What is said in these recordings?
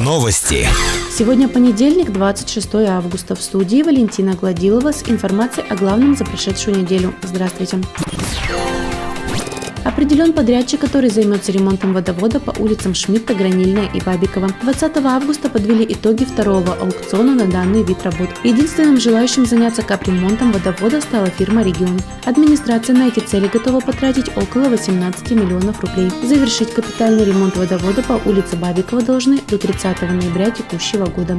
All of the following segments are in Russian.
Новости. Сегодня понедельник, 26 августа. В студии Валентина Гладилова с информацией о главном за прошедшую неделю. Здравствуйте. Определен подрядчик, который займется ремонтом водовода по улицам Шмидта, Гранильная и Бабикова. 20 августа подвели итоги второго аукциона на данный вид работ. Единственным желающим заняться капремонтом водовода стала фирма «Регион». Администрация на эти цели готова потратить около 18 миллионов рублей. Завершить капитальный ремонт водовода по улице Бабикова должны до 30 ноября текущего года.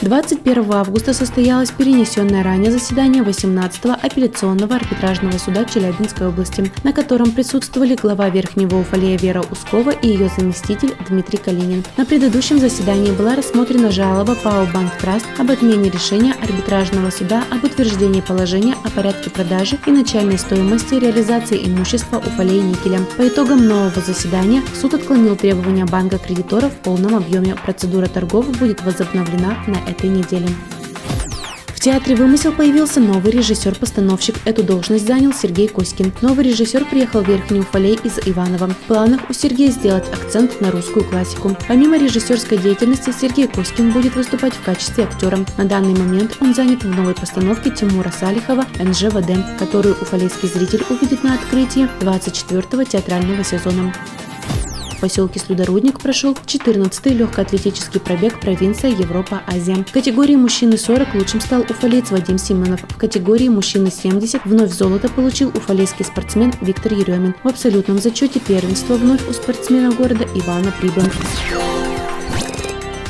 21 августа состоялось перенесенное ранее заседание 18-го апелляционного арбитражного суда Челябинской области, на котором присутствовали глава Верхнего Уфалея Вера Ускова и ее заместитель Дмитрий Калинин. На предыдущем заседании была рассмотрена жалоба ПАО «Банк Траст» об отмене решения арбитражного суда об утверждении положения о порядке продажи и начальной стоимости реализации имущества Уфалея никеля. По итогам нового заседания суд отклонил требования банка кредитора в полном объеме. Процедура торгов будет возобновлена на этой неделе. В театре «Вымысел» появился новый режиссер-постановщик. Эту должность занял Сергей Коськин. Новый режиссер приехал в Верхний Уфалей из Иванова. В планах у Сергея сделать акцент на русскую классику. Помимо режиссерской деятельности, Сергей Коськин будет выступать в качестве актера. На данный момент он занят в новой постановке Тимура Салихова «НЖВД», которую уфалейский зритель увидит на открытии 24-го театрального сезона. В поселке Слюдорудник прошел 14-й легкоатлетический пробег провинция Европа-Азия. В категории мужчины 40 лучшим стал уфалеец Вадим Симонов. В категории мужчины 70 вновь золото получил уфалейский спортсмен Виктор Еремин. В абсолютном зачете первенство вновь у спортсмена города Ивана Прибан.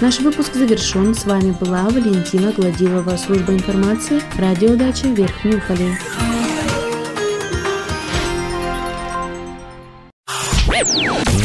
Наш выпуск завершен. С вами была Валентина Гладилова, служба информации, радиодача Верхний Уфалей.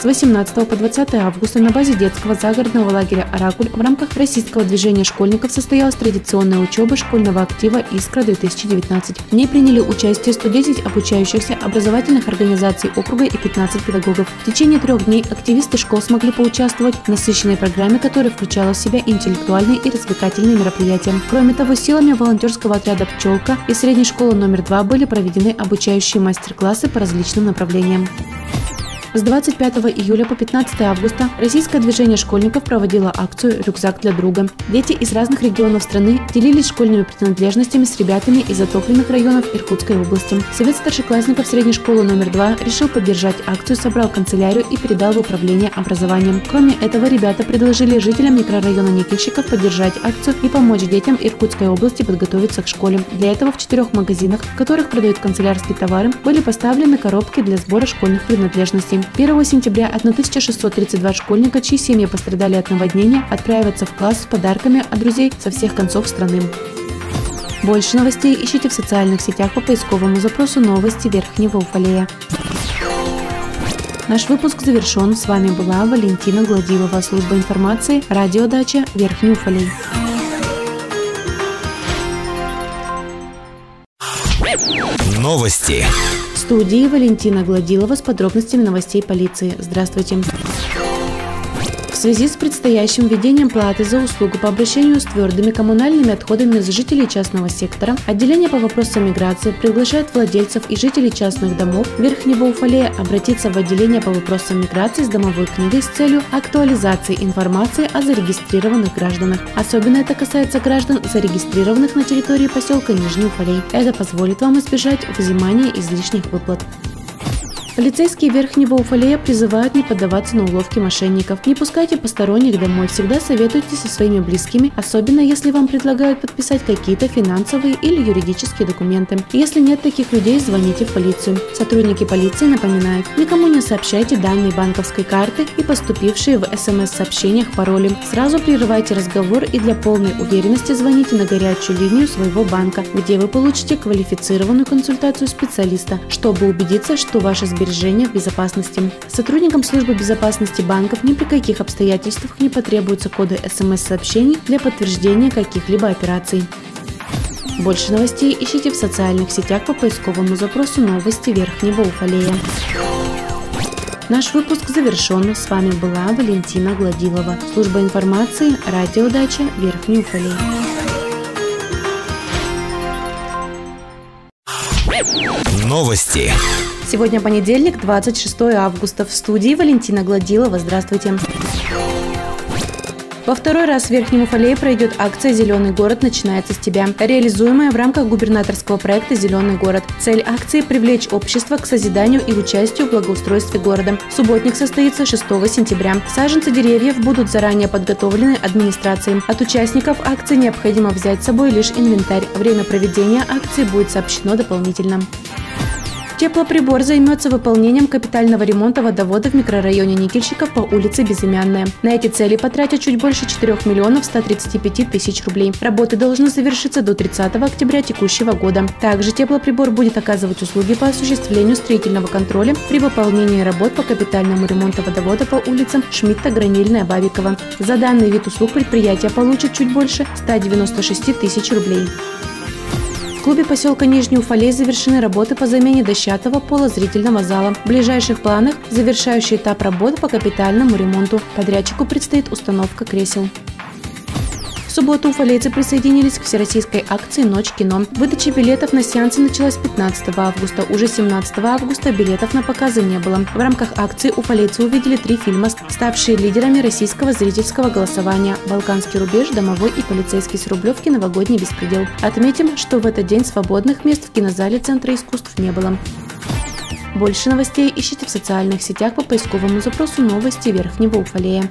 С 18 по 20 августа на базе детского загородного лагеря «Оракуль» в рамках российского движения школьников состоялась традиционная учеба школьного актива «Искра-2019». В ней приняли участие 110 обучающихся образовательных организаций округа и 15 педагогов. В течение трех дней активисты школ смогли поучаствовать в насыщенной программе, которая включала в себя интеллектуальные и развлекательные мероприятия. Кроме того, силами волонтерского отряда «Пчелка» и средней школы номер два были проведены обучающие мастер-классы по различным направлениям. С 25 июля по 15 августа российское движение школьников проводило акцию «Рюкзак для друга». Дети из разных регионов страны делились школьными принадлежностями с ребятами из затопленных районов Иркутской области. Совет старшеклассников средней школы номер 2 решил поддержать акцию, собрал канцелярию и передал в управление образованием. Кроме этого, ребята предложили жителям микрорайона Никельщиков поддержать акцию и помочь детям Иркутской области подготовиться к школе. Для этого в четырех магазинах, в которых продают канцелярские товары, были поставлены коробки для сбора школьных принадлежностей. 1 сентября 1632 школьника, чьи семьи пострадали от наводнения, отправятся в класс с подарками от друзей со всех концов страны. Больше новостей ищите в социальных сетях по поисковому запросу «Новости Верхнего Уфалея». Наш выпуск завершен. С вами была Валентина Гладилова, служба информации, радиодача Верхний Уфалей. Новости. В студии Валентина Гладилова с подробностями новостей полиции. Здравствуйте. В связи с предстоящим введением платы за услугу по обращению с твердыми коммунальными отходами за жителей частного сектора, отделение по вопросам миграции приглашает владельцев и жителей частных домов Верхнего Уфалея обратиться в отделение по вопросам миграции с домовой книгой с целью актуализации информации о зарегистрированных гражданах. Особенно это касается граждан, зарегистрированных на территории поселка Нижний Уфалей. Это позволит вам избежать взимания излишних выплат. Полицейские Верхнего Уфалея призывают не поддаваться на уловки мошенников. Не пускайте посторонних домой, всегда советуйте со своими близкими, особенно если вам предлагают подписать какие-то финансовые или юридические документы. Если нет таких людей, звоните в полицию. Сотрудники полиции напоминают, никому не сообщайте данные банковской карты и поступившие в смс-сообщениях пароли. Сразу прерывайте разговор и для полной уверенности звоните на горячую линию своего банка, где вы получите квалифицированную консультацию специалиста, чтобы убедиться, что ваши сбережения сбережения в безопасности. Сотрудникам службы безопасности банков ни при каких обстоятельствах не потребуются коды смс-сообщений для подтверждения каких-либо операций. Больше новостей ищите в социальных сетях по поисковому запросу «Новости Верхнего Уфалея». Наш выпуск завершен. С вами была Валентина Гладилова. Служба информации, радиодача Верхний Уфалей. Новости. Сегодня понедельник, 26 августа. В студии Валентина Гладилова. Здравствуйте. Во второй раз в Верхнем Уфалее пройдет акция «Зеленый город начинается с тебя», реализуемая в рамках губернаторского проекта «Зеленый город». Цель акции – привлечь общество к созиданию и участию в благоустройстве города. Субботник состоится 6 сентября. Саженцы деревьев будут заранее подготовлены администрацией. От участников акции необходимо взять с собой лишь инвентарь. Время проведения акции будет сообщено дополнительно. Теплоприбор займется выполнением капитального ремонта водовода в микрорайоне Никельщиков по улице Безымянная. На эти цели потратят чуть больше 4 миллионов 135 тысяч рублей. Работы должны завершиться до 30 октября текущего года. Также теплоприбор будет оказывать услуги по осуществлению строительного контроля при выполнении работ по капитальному ремонту водовода по улицам Шмидта, Гранильная, Бабикова. За данный вид услуг предприятие получит чуть больше 196 тысяч рублей клубе поселка Нижний Уфалей завершены работы по замене дощатого пола зрительного зала. В ближайших планах завершающий этап работ по капитальному ремонту. Подрядчику предстоит установка кресел субботу уфалейцы присоединились к всероссийской акции «Ночь кино». Выдача билетов на сеансы началась 15 августа. Уже 17 августа билетов на показы не было. В рамках акции уфалейцы увидели три фильма, ставшие лидерами российского зрительского голосования «Балканский рубеж», «Домовой» и «Полицейский с Рублевки. Новогодний беспредел». Отметим, что в этот день свободных мест в кинозале Центра искусств не было. Больше новостей ищите в социальных сетях по поисковому запросу «Новости Верхнего Уфалея».